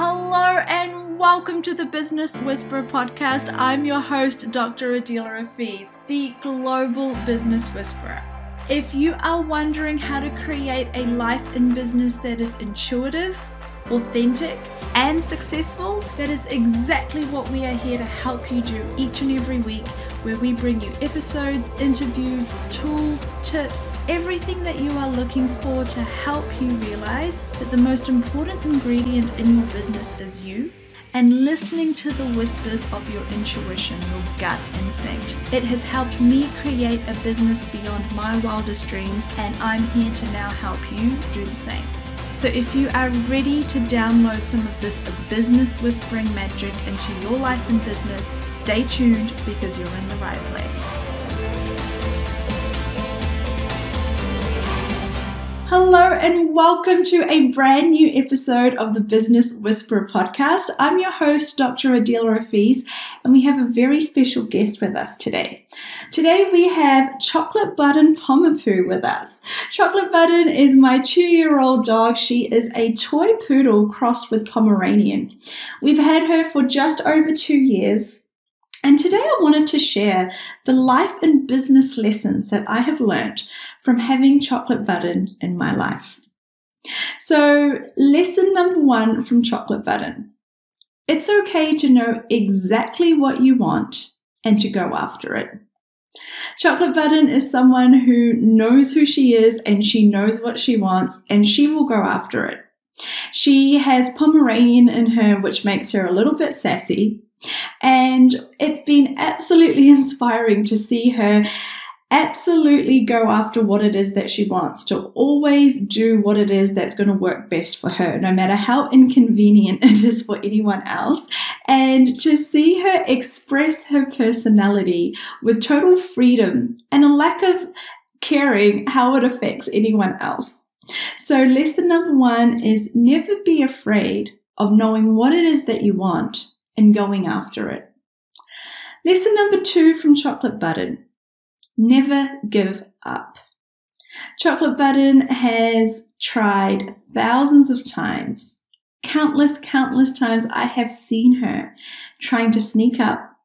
Hello and welcome to the Business Whisperer podcast. I'm your host, Dr. Adeela Afiz, the global business whisperer. If you are wondering how to create a life in business that is intuitive, authentic, and successful, that is exactly what we are here to help you do each and every week, where we bring you episodes, interviews, tools, tips, everything that you are looking for to help you realize that the most important ingredient in your business is you and listening to the whispers of your intuition, your gut instinct. It has helped me create a business beyond my wildest dreams, and I'm here to now help you do the same. So if you are ready to download some of this business whispering magic into your life and business, stay tuned because you're in the right place. Hello and welcome to a brand new episode of the Business Whisperer podcast. I'm your host, Dr. Adeela Afiz, and we have a very special guest with us today. Today we have Chocolate Button Pomapoo with us. Chocolate Button is my two-year-old dog. She is a toy poodle crossed with Pomeranian. We've had her for just over two years. And today I wanted to share the life and business lessons that I have learned from having chocolate button in my life. So, lesson number one from chocolate button. It's okay to know exactly what you want and to go after it. Chocolate Button is someone who knows who she is and she knows what she wants and she will go after it. She has Pomeranian in her, which makes her a little bit sassy. And it's been absolutely inspiring to see her absolutely go after what it is that she wants, to always do what it is that's going to work best for her, no matter how inconvenient it is for anyone else. And to see her express her personality with total freedom and a lack of caring how it affects anyone else. So, lesson number one is never be afraid of knowing what it is that you want and going after it. Lesson number two from Chocolate Button never give up. Chocolate Button has tried thousands of times, countless, countless times. I have seen her trying to sneak up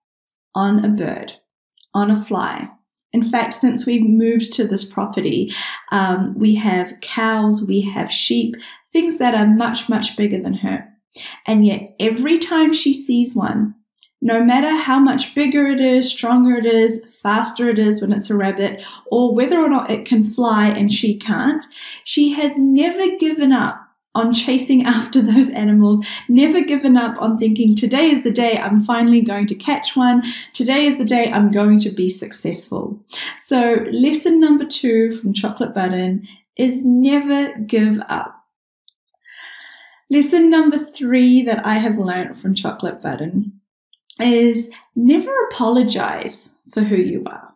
on a bird, on a fly. In fact, since we've moved to this property, um, we have cows, we have sheep, things that are much, much bigger than her. And yet, every time she sees one, no matter how much bigger it is, stronger it is, faster it is when it's a rabbit, or whether or not it can fly and she can't, she has never given up on chasing after those animals, never given up on thinking, today is the day I'm finally going to catch one. Today is the day I'm going to be successful. So, lesson number two from Chocolate Button is never give up. Lesson number three that I have learned from Chocolate Button is never apologize for who you are.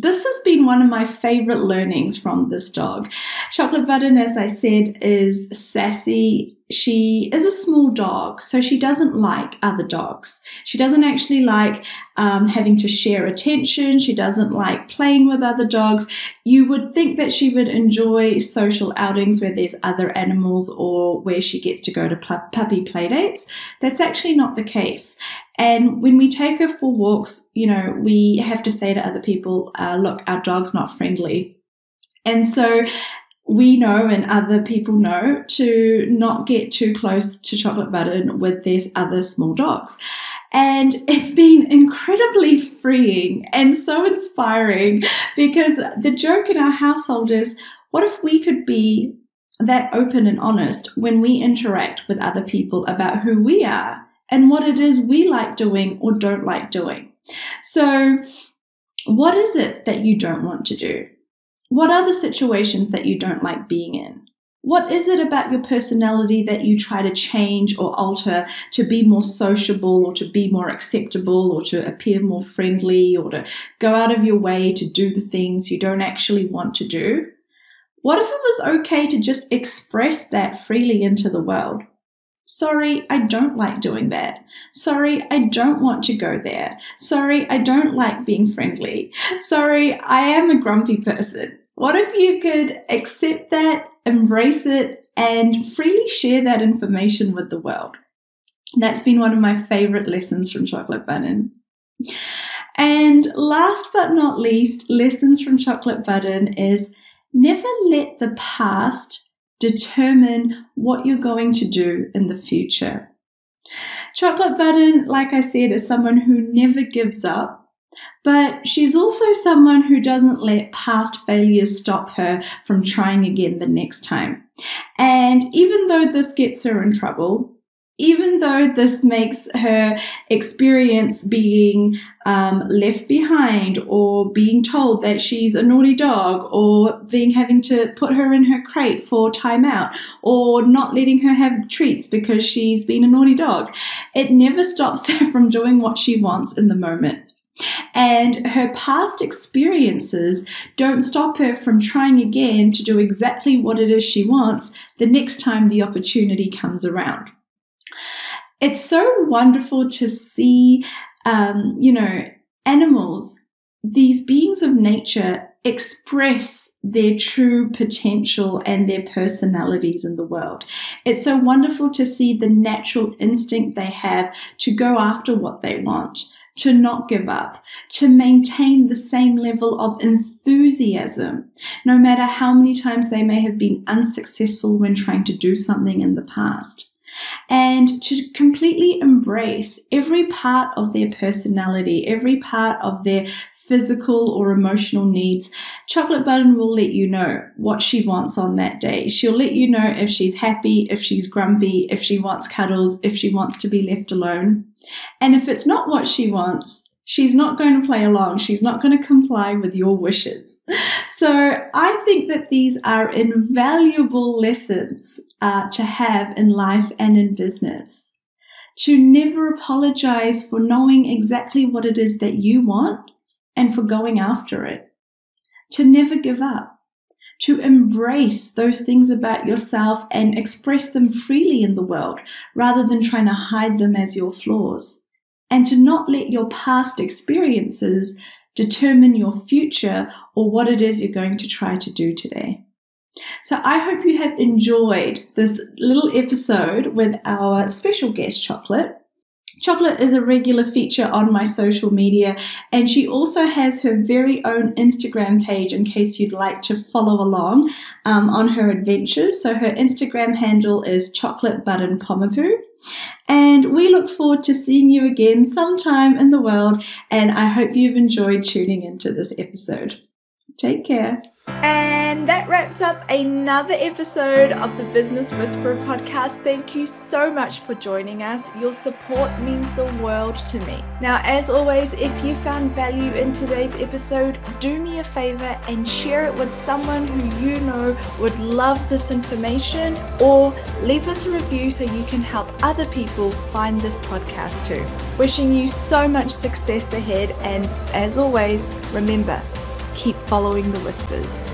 This has been one of my favorite learnings from this dog. Chocolate Button, as I said, is sassy. She is a small dog, so she doesn't like other dogs. She doesn't actually like um, having to share attention. She doesn't like playing with other dogs. You would think that she would enjoy social outings where there's other animals or where she gets to go to puppy playdates. That's actually not the case. And when we take her for walks, you know, we have to say to other people, uh, look, our dog's not friendly. And so we know and other people know to not get too close to chocolate button with these other small dogs. And it's been incredibly freeing and so inspiring because the joke in our household is, what if we could be that open and honest when we interact with other people about who we are and what it is we like doing or don't like doing. So, what is it that you don't want to do? What are the situations that you don't like being in? What is it about your personality that you try to change or alter to be more sociable or to be more acceptable or to appear more friendly or to go out of your way to do the things you don't actually want to do? What if it was okay to just express that freely into the world? Sorry, I don't like doing that. Sorry, I don't want to go there. Sorry, I don't like being friendly. Sorry, I am a grumpy person. What if you could accept that, embrace it, and freely share that information with the world? That's been one of my favorite lessons from Chocolate Button. And last but not least, lessons from Chocolate Button is never let the past determine what you're going to do in the future. Chocolate Button, like I said, is someone who never gives up, but she's also someone who doesn't let past failures stop her from trying again the next time. And even though this gets her in trouble, even though this makes her experience being um, left behind or being told that she's a naughty dog or being having to put her in her crate for timeout or not letting her have treats because she's been a naughty dog, it never stops her from doing what she wants in the moment. And her past experiences don't stop her from trying again to do exactly what it is she wants the next time the opportunity comes around. It's so wonderful to see, um, you know, animals, these beings of nature express their true potential and their personalities in the world. It's so wonderful to see the natural instinct they have to go after what they want to not give up, to maintain the same level of enthusiasm, no matter how many times they may have been unsuccessful when trying to do something in the past and to completely embrace every part of their personality, every part of their physical or emotional needs. Chocolate Button will let you know what she wants on that day. She'll let you know if she's happy, if she's grumpy, if she wants cuddles, if she wants to be left alone. And if it's not what she wants, She's not going to play along. She's not going to comply with your wishes. So I think that these are invaluable lessons uh, to have in life and in business. To never apologize for knowing exactly what it is that you want and for going after it. To never give up. To embrace those things about yourself and express them freely in the world rather than trying to hide them as your flaws and to not let your past experiences determine your future or what it is you're going to try to do today. So I hope you have enjoyed this little episode with our special guest chocolate. Chocolate is a regular feature on my social media, and she also has her very own Instagram page in case you'd like to follow along um, on her adventures. So her Instagram handle is chocolate button pomapoo. And we look forward to seeing you again sometime in the world. And I hope you've enjoyed tuning into this episode. Take care. And that wraps up another episode of the Business Whisperer podcast. Thank you so much for joining us. Your support means the world to me. Now, as always, if you found value in today's episode, do me a favor and share it with someone who you know would love this information or leave us a review so you can help other people find this podcast too. Wishing you so much success ahead, and as always, remember, keep following the whispers.